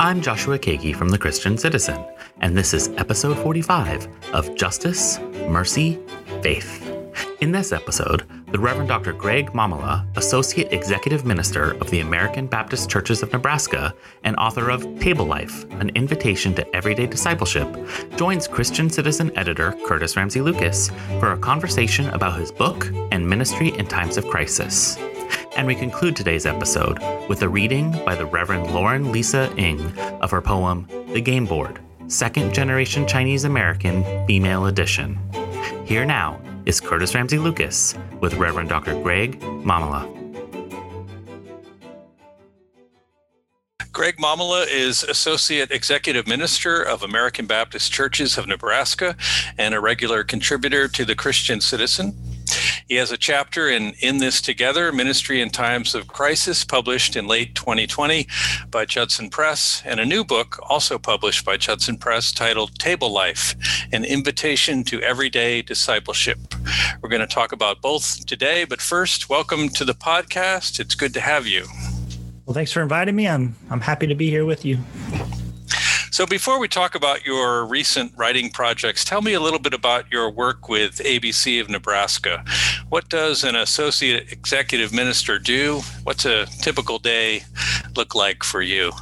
I'm Joshua Kagi from The Christian Citizen, and this is episode 45 of Justice, Mercy, Faith. In this episode, the Reverend Dr. Greg Mamula, Associate Executive Minister of the American Baptist Churches of Nebraska and author of Table Life An Invitation to Everyday Discipleship, joins Christian Citizen editor Curtis Ramsey Lucas for a conversation about his book and ministry in times of crisis. And we conclude today's episode with a reading by the Reverend Lauren Lisa Ng of her poem, The Game Board, Second Generation Chinese American Female Edition. Here now is Curtis Ramsey Lucas with Reverend Dr. Greg Mamula. Greg Mamula is Associate Executive Minister of American Baptist Churches of Nebraska and a regular contributor to the Christian Citizen. He has a chapter in In This Together Ministry in Times of Crisis, published in late 2020 by Judson Press, and a new book also published by Judson Press titled Table Life An Invitation to Everyday Discipleship. We're going to talk about both today, but first, welcome to the podcast. It's good to have you. Well, thanks for inviting me. I'm, I'm happy to be here with you. So, before we talk about your recent writing projects, tell me a little bit about your work with ABC of Nebraska. What does an associate executive minister do? What's a typical day look like for you?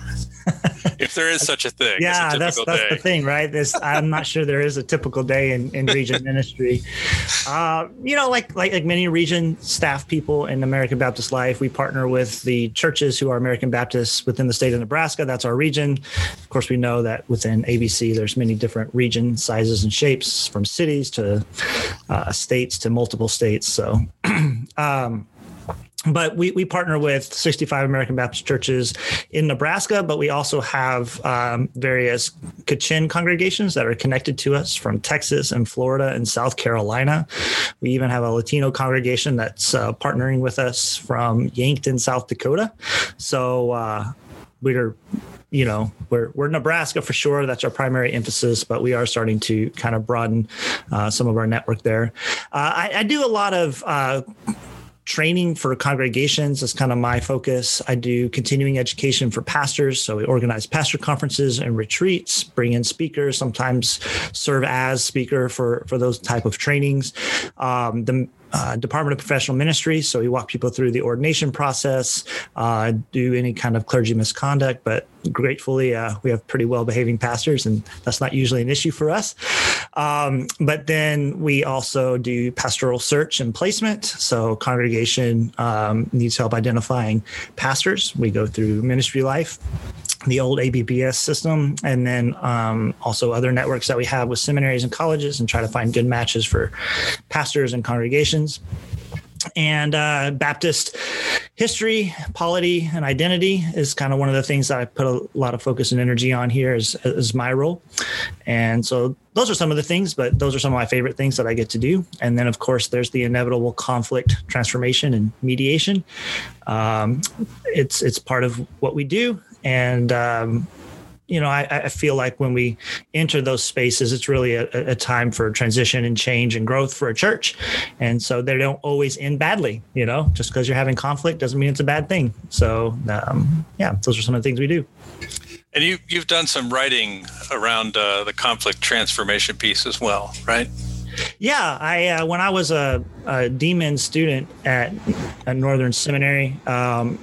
If there is such a thing. Yeah, a that's that's day. the thing, right? This I'm not sure there is a typical day in, in region ministry. Uh, you know, like, like like many region staff people in American Baptist Life, we partner with the churches who are American Baptists within the state of Nebraska. That's our region. Of course, we know that within ABC, there's many different region sizes and shapes, from cities to uh, states to multiple states. So. um, but we, we partner with 65 American Baptist churches in Nebraska, but we also have um, various Kachin congregations that are connected to us from Texas and Florida and South Carolina. We even have a Latino congregation that's uh, partnering with us from Yankton, South Dakota. So uh, we're you know we're we're Nebraska for sure. That's our primary emphasis, but we are starting to kind of broaden uh, some of our network there. Uh, I, I, do a lot of uh, training for congregations is kind of my focus. I do continuing education for pastors. So we organize pastor conferences and retreats, bring in speakers, sometimes serve as speaker for, for those type of trainings. Um, the uh, Department of Professional Ministry. So we walk people through the ordination process, uh, do any kind of clergy misconduct, but gratefully uh, we have pretty well behaving pastors, and that's not usually an issue for us. Um, but then we also do pastoral search and placement. So congregation um, needs help identifying pastors. We go through ministry life the old ABPS system, and then um, also other networks that we have with seminaries and colleges, and try to find good matches for pastors and congregations and uh, Baptist history, polity, and identity is kind of one of the things that I put a lot of focus and energy on here as, as my role. And so those are some of the things, but those are some of my favorite things that I get to do. And then, of course, there's the inevitable conflict transformation and mediation. Um, it's it's part of what we do, and um, you know, I, I, feel like when we enter those spaces, it's really a, a, time for transition and change and growth for a church. And so they don't always end badly, you know, just because you're having conflict doesn't mean it's a bad thing. So, um, yeah, those are some of the things we do. And you, you've done some writing around uh, the conflict transformation piece as well, right? Yeah, I uh, when I was a, a student at, at Northern Seminary, um,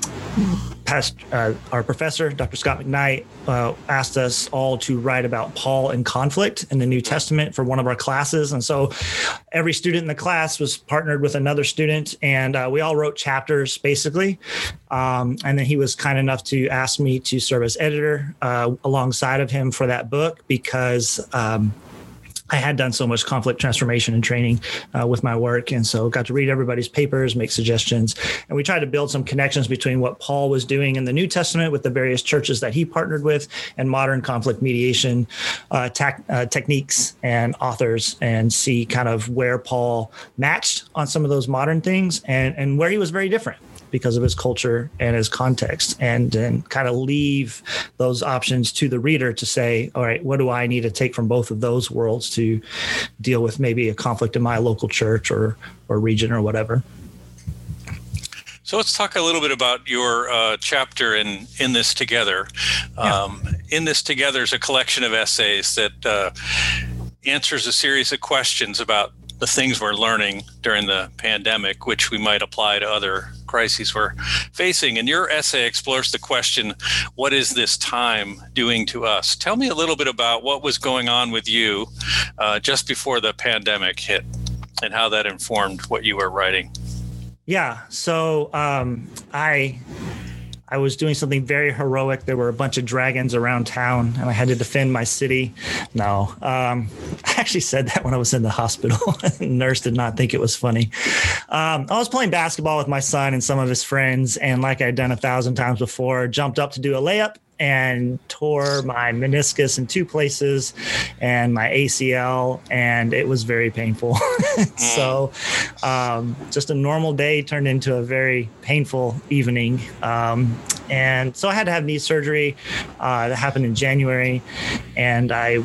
past uh, our professor, Dr. Scot McKnight, uh, asked us all to write about Paul and conflict in the New Testament for one of our classes, and so every student in the class was partnered with another student, and uh, we all wrote chapters basically. Um, and then he was kind enough to ask me to serve as editor uh, alongside of him for that book because. Um, I had done so much conflict transformation and training uh, with my work. And so got to read everybody's papers, make suggestions. And we tried to build some connections between what Paul was doing in the New Testament with the various churches that he partnered with and modern conflict mediation uh, uh, techniques and authors and see kind of where Paul matched on some of those modern things and, and where he was very different because of his culture and his context, and then kind of leave those options to the reader to say, all right, what do I need to take from both of those worlds to deal with maybe a conflict in my local church or or region or whatever. So let's talk a little bit about your uh, chapter in in this together. Um, in this together is a collection of essays that uh, answers a series of questions about the things we're learning during the pandemic, which we might apply to other crises we're facing. And your essay explores the question what is this time doing to us? Tell me a little bit about what was going on with you uh, just before the pandemic hit and how that informed what you were writing. Yeah. So um, I I was doing something very heroic. There were a bunch of dragons around town, and I had to defend my city. No, um, I actually said that when I was in the hospital. the nurse did not think it was funny. Um, I was playing basketball with my son and some of his friends, and like I'd done a thousand times before, jumped up to do a layup and tore my meniscus in two places and my ACL, and it was very painful. so, um, just a normal day turned into a very painful evening. Um, and so I had to have knee surgery uh, that happened in January, and I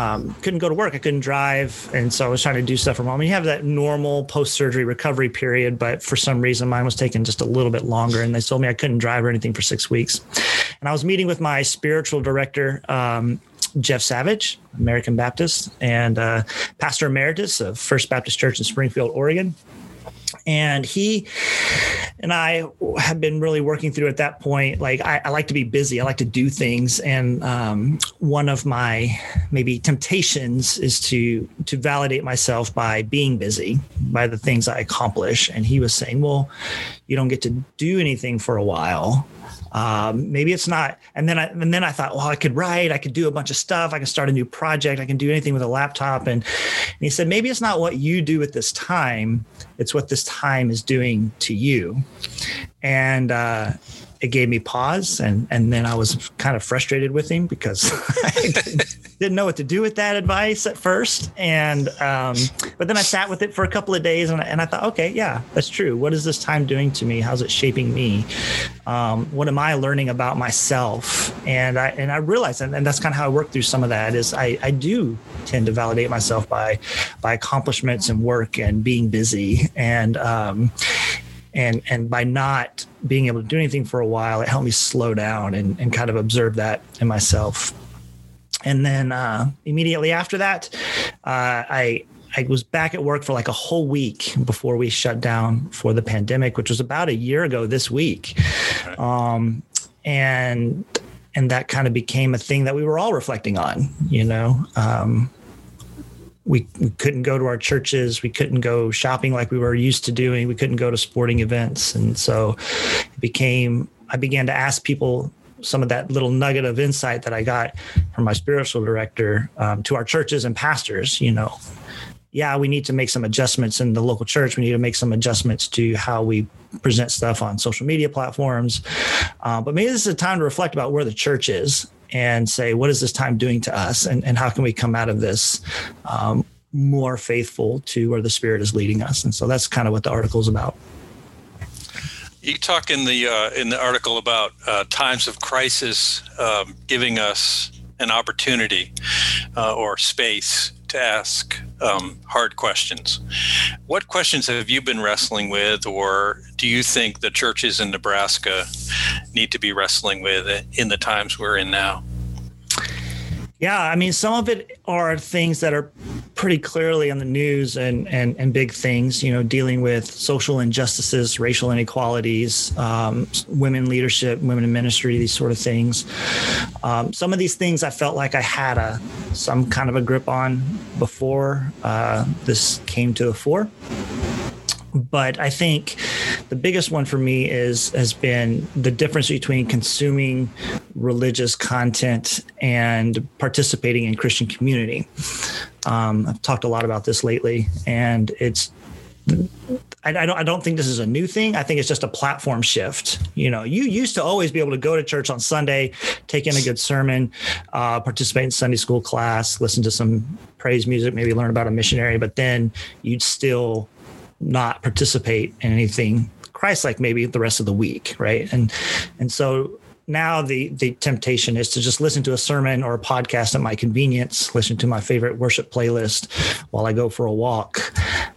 um, couldn't go to work. I couldn't drive. And so I was trying to do stuff from home. And you have that normal post surgery recovery period, but for some reason mine was taking just a little bit longer. And they told me I couldn't drive or anything for six weeks. And I was meeting with my spiritual director, um, Jeff Savage, American Baptist, and uh, Pastor Emeritus of First Baptist Church in Springfield, Oregon and he and I have been really working through at that point. Like I, I like to be busy. I like to do things, and um, one of my maybe temptations is to to validate myself by being busy, by the things I accomplish. And he was saying, "Well, you don't get to do anything for a while." Um, maybe it's not. And then I and then I thought, well, I could write, I could do a bunch of stuff, I can start a new project, I can do anything with a laptop. And, and he said, maybe it's not what you do at this time, it's what this time is doing to you. And uh, it gave me pause and and then I was kind of frustrated with him because I didn't, didn't, know what to do with that advice at first. And um, but then I sat with it for a couple of days and, and I thought okay yeah that's true. What is this time doing to me? How's it shaping me? Um, what am I learning about myself? And I and I realized and, and that's kind of how I work through some of that is I, I do tend to validate myself by by accomplishments and work and being busy. And um, and and by not being able to do anything for a while it helped me slow down and, and kind of observe that in myself and then uh, immediately after that uh, i I was back at work for like a whole week before we shut down for the pandemic, which was about a year ago this week. Um, and and that kind of became a thing that we were all reflecting on, you know. Um, we, we couldn't go to our churches. We couldn't go shopping like we were used to doing. We couldn't go to sporting events. And so it became, I began to ask people some of that little nugget of insight that I got from my spiritual director um, to our churches and pastors, you know, yeah, we need to make some adjustments in the local church. We need to make some adjustments to how we present stuff on social media platforms. Uh, but maybe this is a time to reflect about where the church is and say, what is this time doing to us? And, and how can we come out of this um, more faithful to where the Spirit is leading us? And so that's kind of what the article is about. You talk in the uh, in the article about uh, times of crisis um, giving us an opportunity uh, or space to ask um, hard questions. What questions have you been wrestling with, or do you think the churches in Nebraska need to be wrestling with in the times we're in now? Yeah, I mean, some of it are things that are pretty clearly on the news and and and big things. You know, dealing with social injustices, racial inequalities, um, women leadership, women in ministry, these sort of things. Um, some of these things I felt like I had a some kind of a grip on before uh, this came to the fore but I think the biggest one for me is has been the difference between consuming religious content and participating in Christian community. Um, I've talked a lot about this lately, and it's I, don't I don't think this is a new thing. I think it's just a platform shift. You know, you used to always be able to go to church on Sunday, take in a good sermon, uh, participate in Sunday school class, listen to some praise music, maybe learn about a missionary, but then you'd still not participate in anything Christ-like maybe the rest of the week, right? And and so now the the temptation is to just listen to a sermon or a podcast at my convenience, listen to my favorite worship playlist while I go for a walk.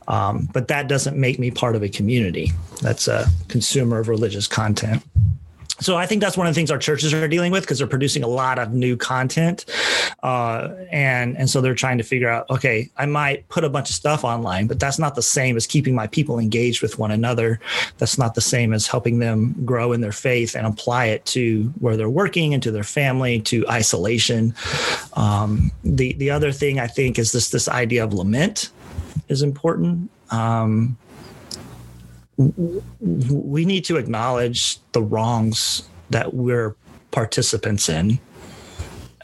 Um, but that doesn't make me part of a community. That's a consumer of religious content. So I think that's one of the things our churches are dealing with because they're producing a lot of new content, uh, and and so they're trying to figure out, okay, I might put a bunch of stuff online, but that's not the same as keeping my people engaged with one another. That's not the same as helping them grow in their faith and apply it to where they're working and to their family, to isolation. Um, the the other thing I think is this this idea of lament is important. Um, we need to acknowledge the wrongs that we're participants in,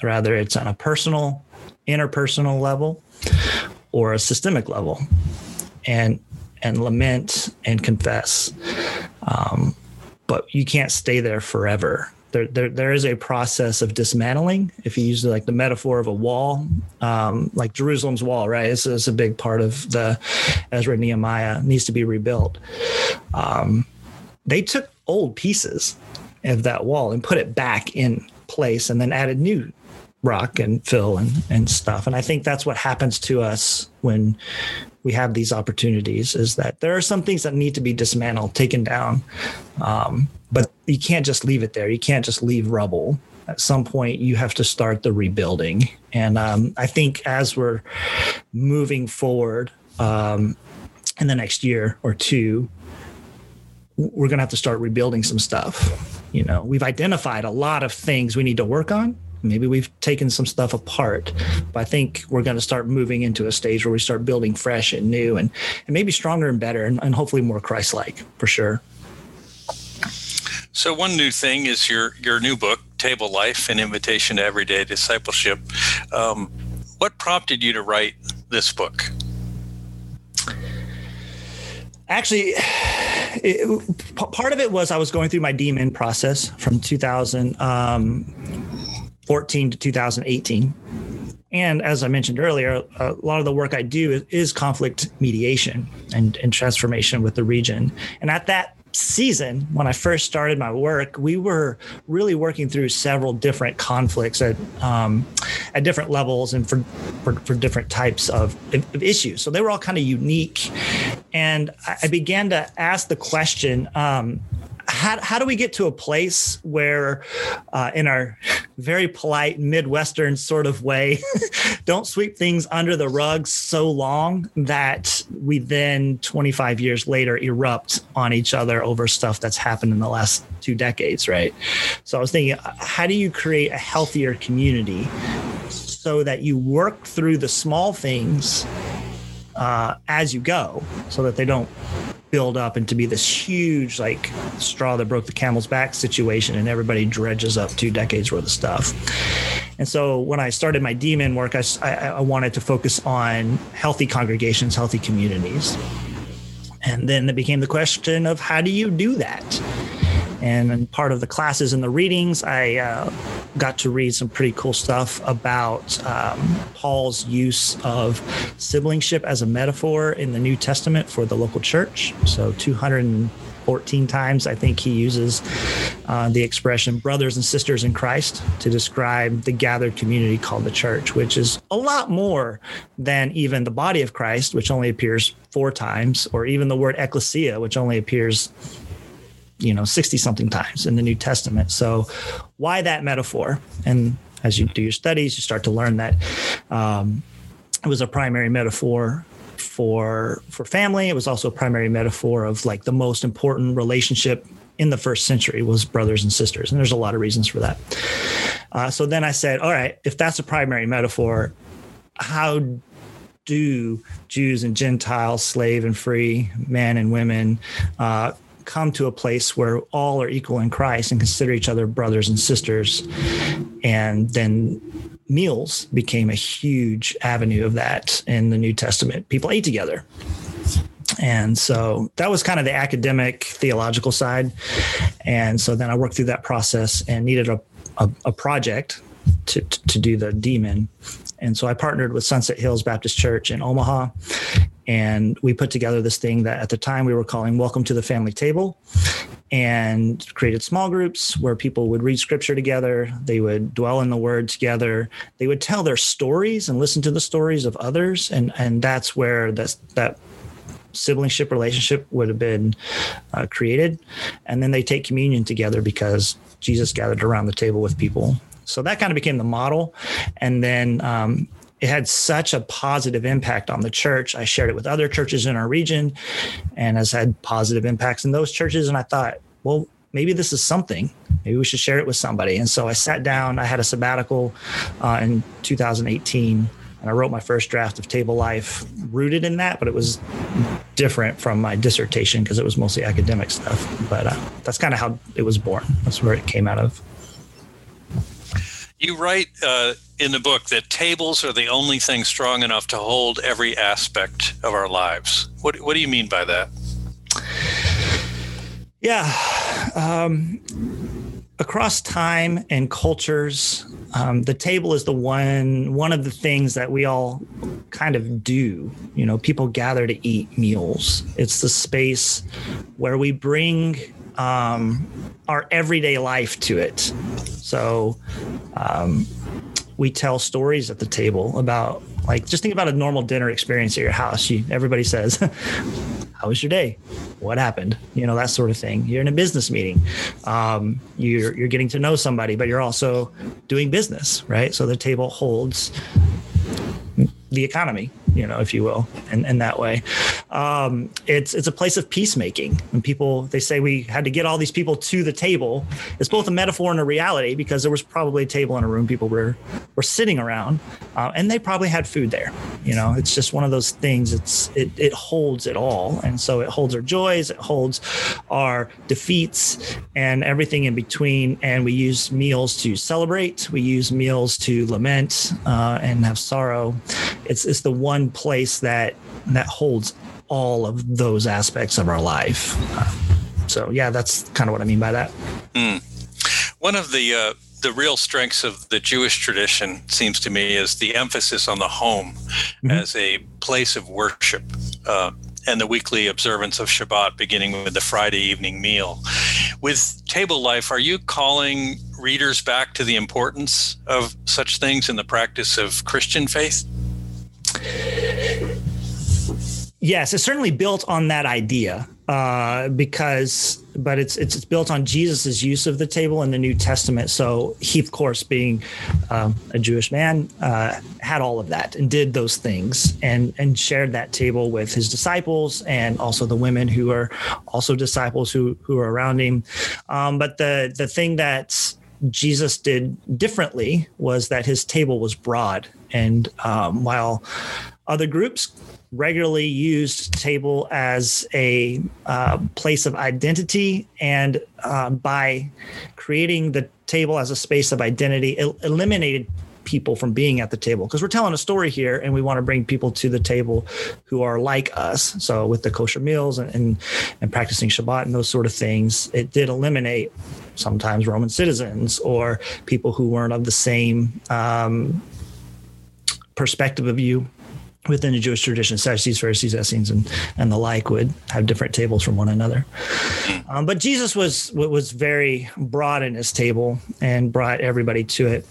rather it's on a personal, interpersonal level or a systemic level, and and lament and confess. Um, but you can't stay there forever there, there, there is a process of dismantling. If you use like the metaphor of a wall, um, like Jerusalem's wall, right? It's, a big part of the Ezra Nehemiah needs to be rebuilt. Um, they took old pieces of that wall and put it back in place and then added new rock and fill and, and stuff. And I think that's what happens to us when we have these opportunities is that there are some things that need to be dismantled, taken down. Um, but you can't just leave it there. You can't just leave rubble. At some point, you have to start the rebuilding. And um, I think as we're moving forward um, in the next year or two, we're going to have to start rebuilding some stuff. You know, we've identified a lot of things we need to work on. Maybe we've taken some stuff apart, but I think we're going to start moving into a stage where we start building fresh and new and, and maybe stronger and better and, and hopefully more Christ like for sure. So one new thing is your your new book, Table Life: An Invitation to Everyday Discipleship. Um, what prompted you to write this book? Actually, it, part of it was I was going through my DMin process from 2000 um, to 2018. And as I mentioned earlier, a lot of the work I do is, is conflict mediation and, and transformation with the region. And at that season, when I first started my work, we were really working through several different conflicts at um, at different levels and for, for, for different types of, of, issues. So they were all kind of unique, and I began to ask the question. Um, how, how do we get to a place where, uh, in our very polite Midwestern sort of way, don't sweep things under the rug so long that we then 25 years later erupt on each other over stuff that's happened in the last two decades, right? So I was thinking, how do you create a healthier community so that you work through the small things uh, as you go so that they don't build up and to be this huge like straw that broke the camel's back situation and everybody dredges up two decades worth of stuff. And so when i started my DMin work I, I, wanted to focus on healthy congregations healthy communities. And then it became the question of how do you do that and part of the classes and the readings, I uh, got to read some pretty cool stuff about um, Paul's use of siblingship as a metaphor in the New Testament for the local church. So 214 times, I think he uses uh, the expression brothers and sisters in Christ to describe the gathered community called the church, which is a lot more than even the body of Christ, which only appears four times, or even the word ecclesia, which only appears you know 60 something times in the new testament. So why that metaphor? And as you do your studies you start to learn that um, it was a primary metaphor for for family. It was also a primary metaphor of like the most important relationship in the first century was brothers and sisters. And there's a lot of reasons for that. Uh, so then i said all right if that's a primary metaphor how do Jews and Gentiles, slave and free, men and women, uh, come to a place where all are equal in Christ and consider each other brothers and sisters. And then meals became a huge avenue of that in the New Testament. People ate together. And so that was kind of the academic theological side. And so then I worked through that process and needed a, a, a project to, to do the DMin. And so I partnered with Sunset Hills Baptist Church in Omaha and we put together this thing that at the time we were calling Welcome to the Family Table and created small groups where people would read scripture together. They would dwell in the word together. They would tell their stories and listen to the stories of others. And, and that's where that's, that siblingship relationship would have been uh, created. And then they take communion together because Jesus gathered around the table with people. So that kind of became the model. And then um, it had such a positive impact on the church. I shared it with other churches in our region and has had positive impacts in those churches. And I thought, well, maybe this is something. Maybe we should share it with somebody. And so I sat down. I had a sabbatical uh, in 2018, and I wrote my first draft of Table Life, rooted in that, but it was different from my dissertation because it was mostly academic stuff. But uh, that's kind of how it was born. That's where it came out of. You write uh, in the book that tables are the only thing strong enough to hold every aspect of our lives. What, what do you mean by that? Yeah. Um, across time and cultures, um, the table is the one one of the things that we all kind of do. You know, people gather to eat meals. It's the space where we bring um, our everyday life to it. So um, we tell stories at the table about like just think about a normal dinner experience at your house. You, everybody says, "How was your day? What happened?" You know that sort of thing. You're in a business meeting. Um, you're you're getting to know somebody, but you're also doing business, right? So the table holds the economy, you know, if you will, in, in that way. Um, it's it's a place of peacemaking. When people they say we had to get all these people to the table, it's both a metaphor and a reality because there was probably a table in a room people were were sitting around, uh, and they probably had food there. You know, it's just one of those things. It's it it holds it all, and so it holds our joys, it holds our defeats, and everything in between. And we use meals to celebrate. We use meals to lament uh, and have sorrow. It's it's the one place that that holds all of those aspects of our life. So yeah, that's kind of what I mean by that. Mm. One of the uh, the real strengths of the Jewish tradition seems to me is the emphasis on the home mm-hmm. as a place of worship. Uh, and the weekly observance of Shabbat, beginning with the Friday evening meal. With table life, are you calling readers back to the importance of such things in the practice of Christian faith? Yes, it's certainly built on that idea uh, because, but it's, it's, built on Jesus's use of the table in the New Testament. So he, of course, being um, a Jewish man, uh, had all of that and did those things and and shared that table with his disciples and also the women who are also disciples who who are around him. Um, but the the thing that Jesus did differently was that his table was broad, and um, while other groups regularly used table as a uh, place of identity and uh, by creating the table as a space of identity it eliminated people from being at the table because we're telling a story here and we want to bring people to the table who are like us. So with the kosher meals and, and, and practicing shabbat and those sort of things it did eliminate sometimes roman citizens or people who weren't of the same um, perspective of you within the Jewish tradition, Sadducees, Pharisees, Essenes, and and the like would have different tables from one another. Um, but Jesus was was very broad in his table and brought everybody to it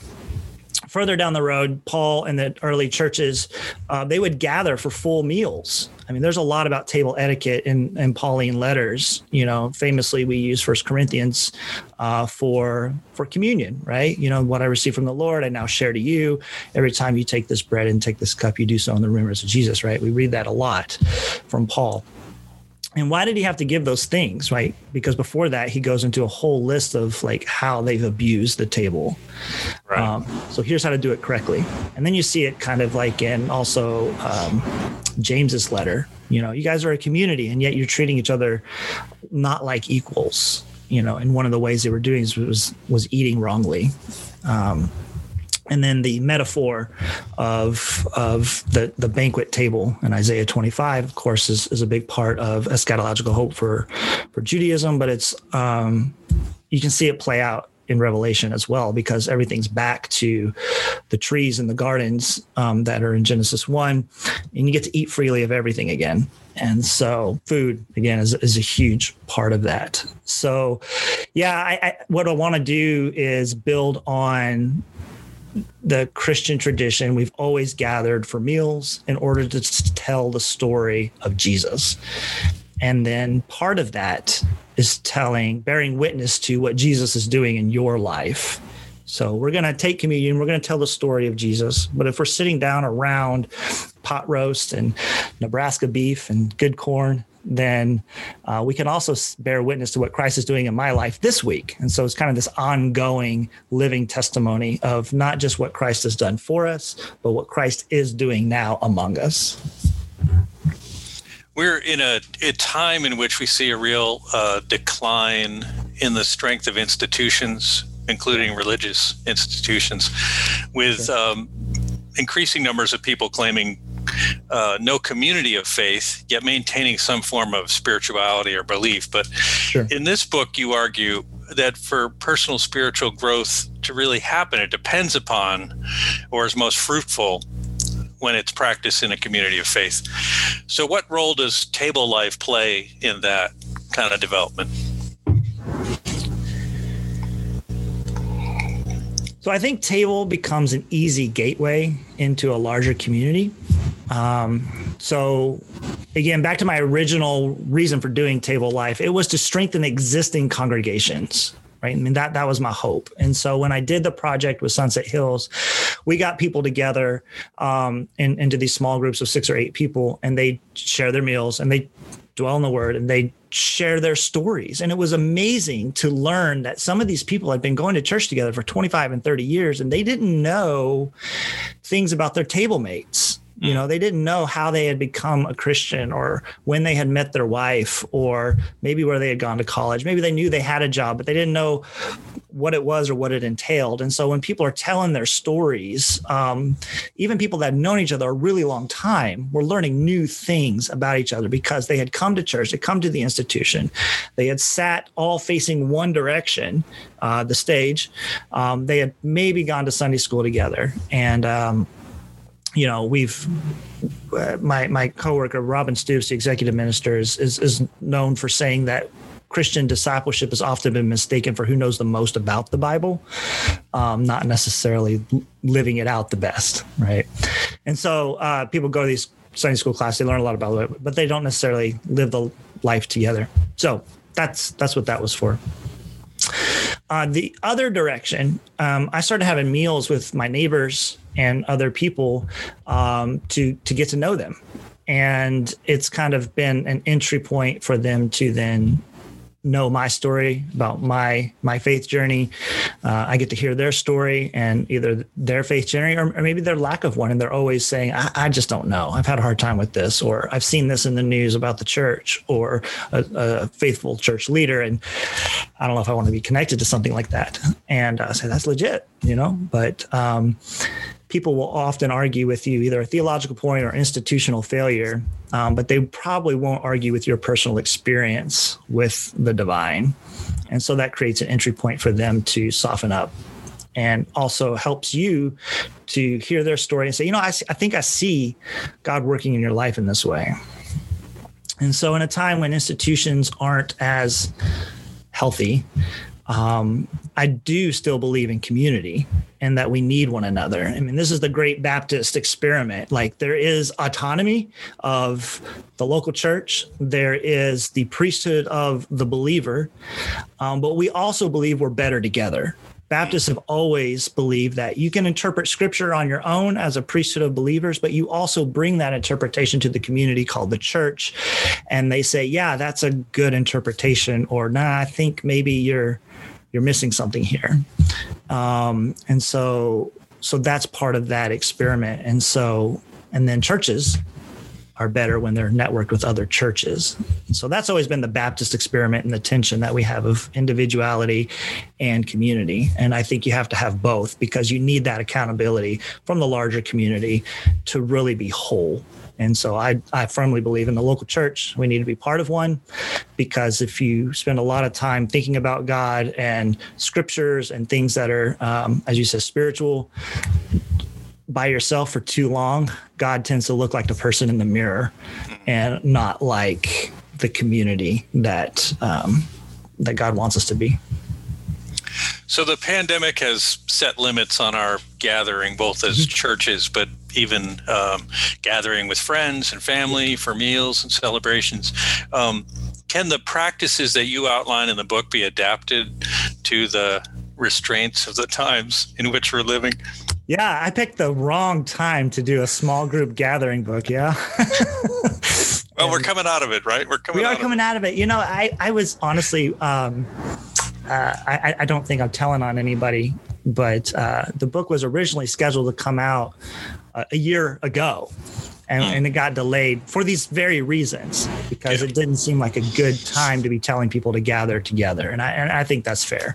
further down the road, Paul and the early churches, uh, they would gather for full meals. I mean, there's a lot about table etiquette in, in Pauline letters. You know, famously, we use First Corinthians uh, for for communion, right? You know, what I received from the Lord, I now share to you. Every time you take this bread and take this cup, you do so in the remembrance of Jesus, right? We read that a lot from Paul. And why did he have to give those things, right? Because before that, he goes into a whole list of like how they've abused the table. Right. Um, so here's how to do it correctly. And then you see it kind of like in also um, James's letter. You know, you guys are a community, and yet you're treating each other not like equals. You know, and one of the ways they were doing was was eating wrongly. Um, and then the metaphor of of the the banquet table in Isaiah 25, of course, is, is a big part of eschatological hope for for Judaism, but it's um, you can see it play out in Revelation as well because everything's back to the trees and the gardens um, that are in Genesis one, and you get to eat freely of everything again. And so, food again is, is a huge part of that. So, yeah, I, I, what I want to do is build on the Christian tradition, we've always gathered for meals in order to tell the story of Jesus. And then part of that is telling, bearing witness to what Jesus is doing in your life. So we're going to take communion, we're going to tell the story of Jesus. But if we're sitting down around pot roast and Nebraska beef and good corn, then uh, we can also bear witness to what Christ is doing in my life this week. And so it's kind of this ongoing living testimony of not just what Christ has done for us, but what Christ is doing now among us. We're in a, a time in which we see a real uh, decline in the strength of institutions, including religious institutions, with um, increasing numbers of people claiming uh, no community of faith, yet maintaining some form of spirituality or belief. But sure. in this book, you argue that for personal spiritual growth to really happen, it depends upon or is most fruitful when it's practiced in a community of faith. So, what role does table life play in that kind of development? So I think table becomes an easy gateway into a larger community. Um, so again, back to my original reason for doing table life, it was to strengthen existing congregations right? I mean that that was my hope. And so when I did the project with Sunset Hills, we got people together um, in, into these small groups of six or eight people, and they share their meals and they dwell in the Word and they share their stories. And it was amazing to learn that some of these people had been going to church together for 25 and 30 years, and they didn't know things about their table mates you know, they didn't know how they had become a Christian or when they had met their wife or maybe where they had gone to college. Maybe they knew they had a job, but they didn't know what it was or what it entailed. And so when people are telling their stories, um, even people that have known each other a really long time were learning new things about each other because they had come to church, they come to the institution, they had sat all facing one direction, uh, the stage. Um, they had maybe gone to Sunday school together. And, um, you know, we've uh, my my coworker Robin Stoops, the executive minister, is, is is known for saying that Christian discipleship has often been mistaken for who knows the most about the Bible, um, not necessarily living it out the best, right? And so uh, people go to these Sunday school classes, they learn a lot about it, but they don't necessarily live the life together. So that's that's what that was for. Uh, the other direction, um, I started having meals with my neighbors and other people um, to to get to know them, and it's kind of been an entry point for them to then know my story about my my faith journey. Uh, I get to hear their story and either their faith journey or, or maybe their lack of one, and they're always saying, I, "I, just don't know. I've had a hard time with this," or "I've seen this in the news about the church," or a, a faithful church leader, and I don't know if I want to be connected to something like that. And I say that's legit, you know. But um, people will often argue with you either a theological point or institutional failure, um, but they probably won't argue with your personal experience with the divine. And so that creates an entry point for them to soften up and also helps you to hear their story and say, you know, I, I think I see God working in your life in this way. And so, in a time when institutions aren't as healthy, um, I do still believe in community and that we need one another. I mean, this is the great Baptist experiment. Like, there is autonomy of the local church, there is the priesthood of the believer, um, but we also believe we're better together. Baptists have always believed that you can interpret scripture on your own as a priesthood of believers, but you also bring that interpretation to the community called the church. And they say, yeah, that's a good interpretation, or nah, I think maybe you're you're missing something here. Um, and so, so that's part of that experiment. And so, and then churches are better when they're networked with other churches. So that's always been the Baptist experiment and the tension that we have of individuality and community. And I think you have to have both because you need that accountability from the larger community to really be whole. And so I, I firmly believe in the local church. We need to be part of one because if you spend a lot of time thinking about God and scriptures and things that are, um, as you said, spiritual, by yourself for too long, God tends to look like the person in the mirror and not like the community that um, that God wants us to be. So the pandemic has set limits on our gathering, both as mm-hmm. churches, but even um, gathering with friends and family for meals and celebrations. Um, can the practices that you outline in the book be adapted to the restraints of the times in which we're living? Yeah, I picked the wrong time to do a small group gathering book. Yeah. well, we're coming out of it, right? We're coming. We are out coming of out of it. You know, I I was honestly, um, uh, I I don't think I'm telling on anybody, but uh, the book was originally scheduled to come out uh, a year ago and, and it got delayed for these very reasons because it didn't seem like a good time to be telling people to gather together and i, and I think that's fair.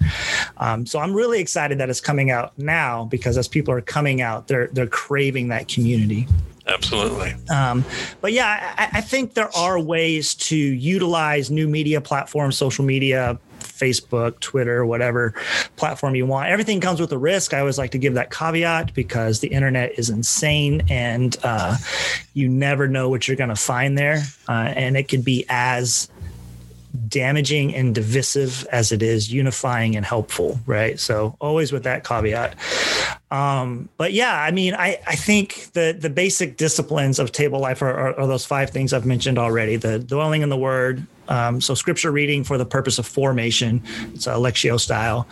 Um, so i'm really excited that it's coming out now because as people are coming out they're they're craving that community. Absolutely. Um, but yeah, I, I, think there are ways to utilize new media platforms, social media, Facebook, Twitter, whatever platform you want. Everything comes with a risk. I always like to give that caveat because the internet is insane and uh, you never know what you're going to find there. Uh, and it could be as damaging and divisive as it is unifying and helpful, right? So always with that caveat. Um, but yeah, I mean, I, I think the the basic disciplines of table life are, are, are those five things I've mentioned already: the dwelling in the Word, um, so scripture reading for the purpose of formation, it's a lectio style.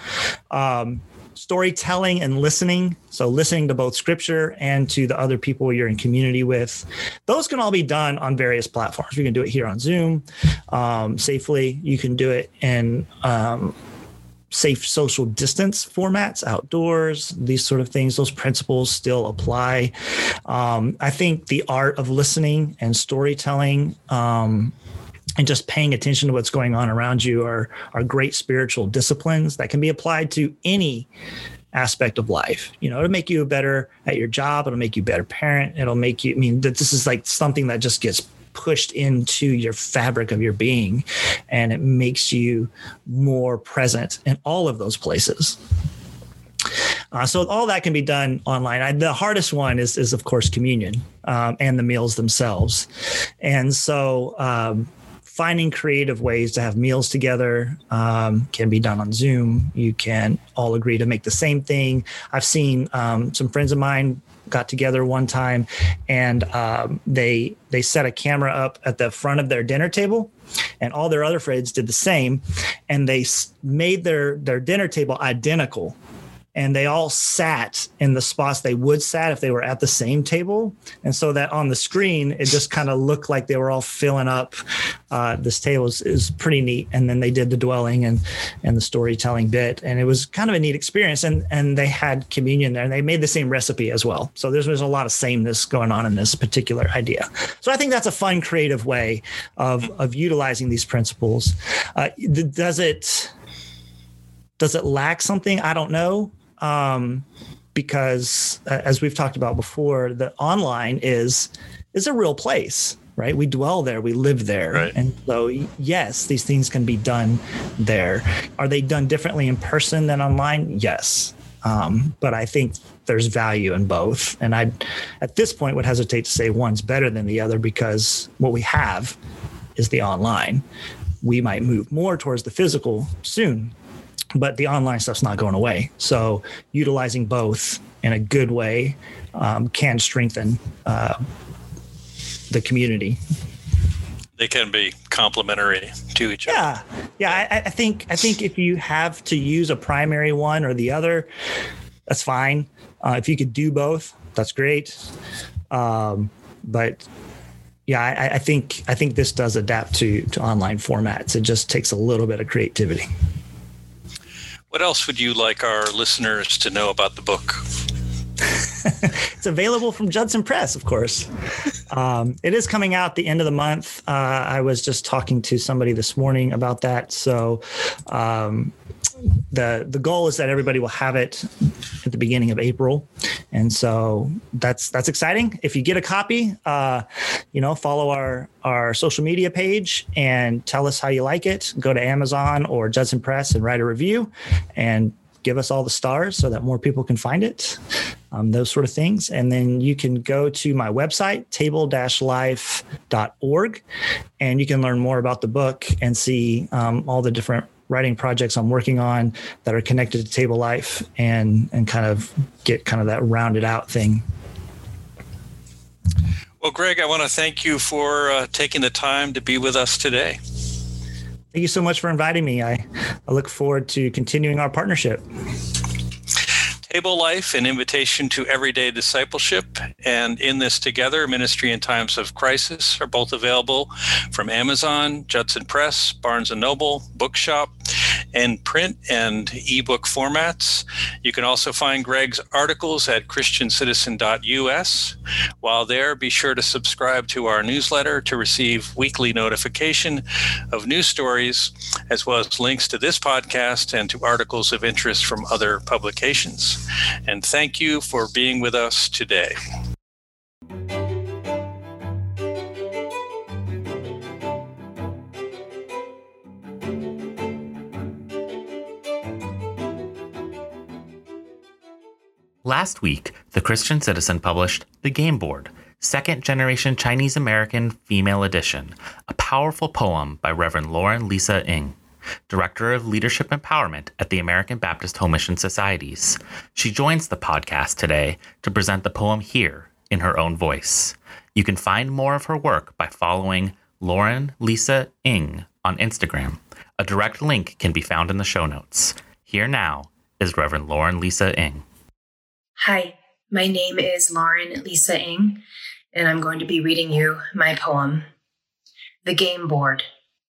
Um, storytelling and listening. So, listening to both scripture and to the other people you're in community with. Those can all be done on various platforms. You can do it here on Zoom um, safely. You can do it in um, safe social distance formats outdoors these sort of things those principles still apply um, i think the art of listening and storytelling um, and just paying attention to what's going on around you are are great spiritual disciplines that can be applied to any aspect of life. You know, it'll make you better at your job. It'll make you better parent. It'll make you. I mean, this is like something that just gets pushed into your fabric of your being, and it makes you more present in all of those places. Uh, so all that can be done online. I, the hardest one is, is of course, communion um, and the meals themselves. And so um, finding creative ways to have meals together um, can be done on Zoom. You can all agree to make the same thing. I've seen um, some friends of mine got together one time and um, they they set a camera up at the front of their dinner table and all their other friends did the same and they made their their dinner table identical and they all sat in the spots they would sat if they were at the same table. And so that on the screen it just kind of looked like they were all filling up uh, this table. Is, is pretty neat. And then they did the dwelling and and the storytelling bit. And it was kind of a neat experience. And and they had communion there and they made the same recipe as well. So there's, there's a lot of sameness going on in this particular idea. So i think that's a fun creative way of of utilizing these principles. Uh, does it does it lack something? I don't know um, because uh, as we've talked about before, the online is is a real place, right? We dwell there, we live there, right. and so yes, these things can be done there. Are they done differently in person than online? Yes, um, but I think there's value in both, and I, at this point, would hesitate to say one's better than the other because what we have is the online. We might move more towards the physical soon, but the online stuff's not going away. So utilizing both in a good way um, can strengthen uh, the community. They can be complementary to each yeah. other. Yeah, yeah. I, I think I think if you have to use a primary one or the other, that's fine. Uh, if you could do both, that's great. Um, but yeah, I, I, think I think this does adapt to to online formats. It just takes a little bit of creativity. What else would you like our listeners to know about the book? it's available from Judson Press, of course. Um, it is coming out the end of the month. Uh, I was just talking to somebody this morning about that. So um, the the goal is that everybody will have it at the beginning of April, and so that's that's exciting. If you get a copy, uh, you know, follow our our social media page and tell us how you like it. Go to Amazon or Judson Press and write a review, and give us all the stars so that more people can find it. Um, those sort of things. And then you can go to my website, table life.org, and you can learn more about the book and see um, all the different writing projects I'm working on that are connected to Table Life and and kind of get kind of that rounded out thing. Well, Greg, I want to thank you for uh, taking the time to be with us today. Thank you so much for inviting me. I, I look forward to continuing our partnership. Table Life, an invitation to everyday discipleship, and In This Together, Ministry in Times of Crisis, are both available from Amazon, Judson Press, Barnes & Noble, Bookshop, and print and ebook formats. You can also find Greg's articles at christiancitizen.us. While there, be sure to subscribe to our newsletter to receive weekly notification of news stories, as well as links to this podcast and to articles of interest from other publications. And thank you for being with us today. Last week, the Christian Citizen published The Game Board, second generation Chinese American female edition, a powerful poem by Reverend Lauren Lisa Ng, Director of Leadership Empowerment at the American Baptist Home Mission Societies. She joins the podcast today to present the poem here in her own voice. You can find more of her work by following Lauren Lisa Ng on Instagram. A direct link can be found in the show notes. Here now is Reverend Lauren Lisa Ng. Hi, my name is Lauren Lisa Ng, and I'm going to be reading you my poem, The Game Board,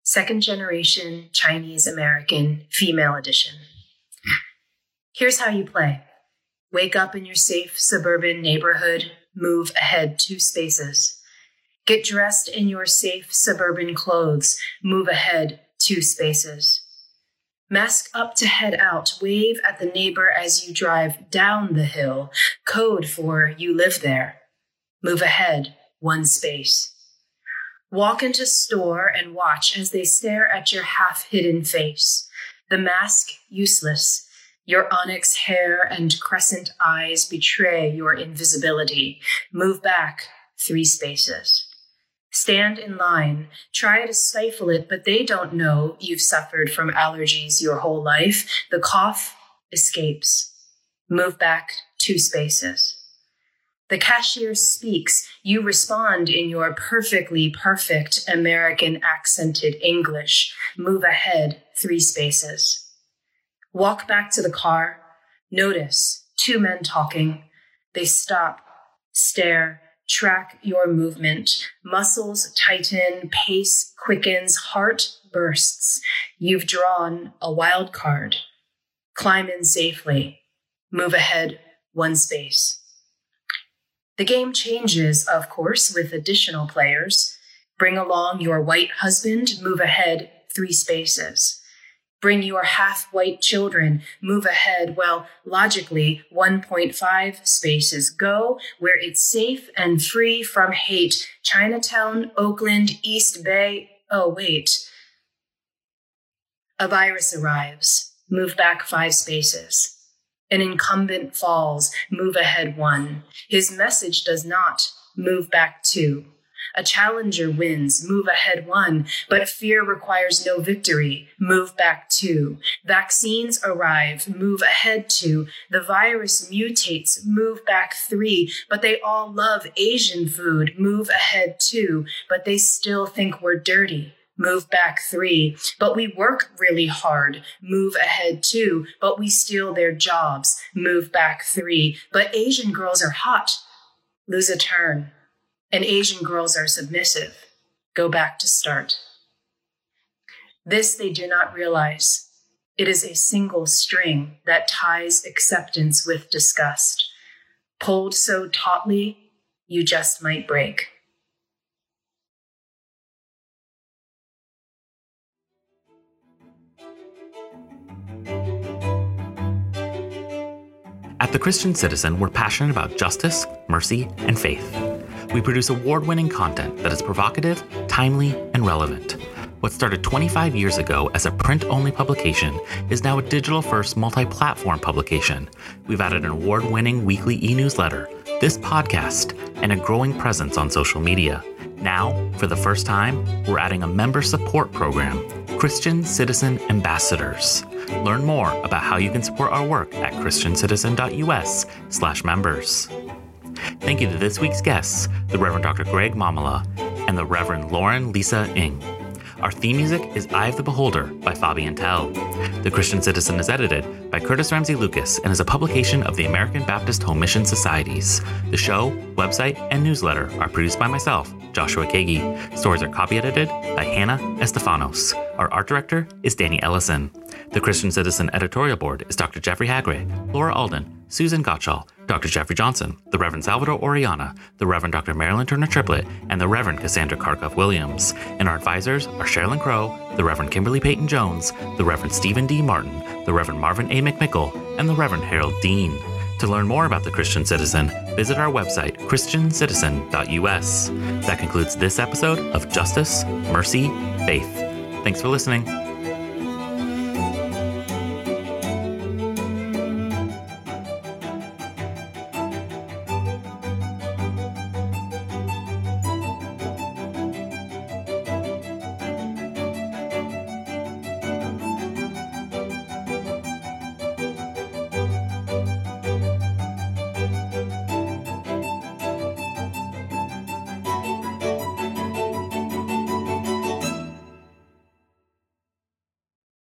Second Generation Chinese American Female Edition. Here's how you play wake up in your safe suburban neighborhood, move ahead two spaces. Get dressed in your safe suburban clothes, move ahead two spaces. Mask up to head out. Wave at the neighbor as you drive down the hill. Code for you live there. Move ahead one space. Walk into store and watch as they stare at your half hidden face. The mask useless. Your onyx hair and crescent eyes betray your invisibility. Move back three spaces. Stand in line, try to stifle it, but they don't know you've suffered from allergies your whole life. The cough escapes. Move back two spaces. The cashier speaks. You respond in your perfectly perfect American accented English. Move ahead three spaces. Walk back to the car. Notice two men talking. They stop, stare, track your movement. Muscles tighten, pace quickens, heart bursts. You've drawn a wild card. Climb in safely. Move ahead one space. The game changes, of course, with additional players. Bring along your white husband, move ahead three spaces. Bring your half white children, move ahead, well, logically, 1.5 spaces. Go where it's safe and free from hate. Chinatown, Oakland, East Bay. Oh, wait. A virus arrives, move back five spaces. An incumbent falls, move ahead one. His message does not, move back two. A challenger wins, move ahead one, but fear requires no victory, move back two. Vaccines arrive, move ahead two. The virus mutates, move back three, but they all love Asian food, move ahead two, but they still think we're dirty. Move back three, but we work really hard. Move ahead two, but we steal their jobs. Move back three, but Asian girls are hot. Lose a turn and Asian girls are submissive. Go back to start. This they do not realize. It is a single string that ties acceptance with disgust. Pulled so tautly, you just might break. At The Christian Citizen, we're passionate about justice, mercy, and faith. We produce award winning content that is provocative, timely, and relevant. What started 25 years ago as a print only publication is now a digital first multi platform publication. We've added an award winning weekly e newsletter, this podcast, and a growing presence on social media. Now, for the first time, we're adding a member support program, Christian Citizen Ambassadors. Learn more about how you can support our work at christiancitizen.us/members. Thank you to this week's guests, the Reverend Dr. Greg Mamula and the Reverend Lauren Lisa Ng. Our theme music is Eye of the Beholder by Fabian Tell. The Christian Citizen is edited by Curtis Ramsey Lucas and is a publication of the American Baptist Home Mission Societies. The show, website, and newsletter are produced by myself, Joshua Kagi. Stories are copy edited by Hannah Estefanos. Our art director is Danny Ellison. The Christian Citizen editorial board is Dr. Jeffrey Hagre, Laura Alden, Susan Gottschall, Dr. Jeffrey Johnson, the Reverend Salvador Oriana, the Reverend Dr. Marilyn Turner Triplett, and the Reverend Cassandra Karkov Williams. And our advisors are Sherilyn Crow, the Reverend Kimberly Peyton Jones, the Reverend Stephen D. Martin, the Reverend Marvin A. McMickle, and the Reverend Harold Dean. To learn more about the Christian Citizen, visit our website, christiancitizen.us. That concludes this episode of Justice, Mercy, Faith. Thanks for listening.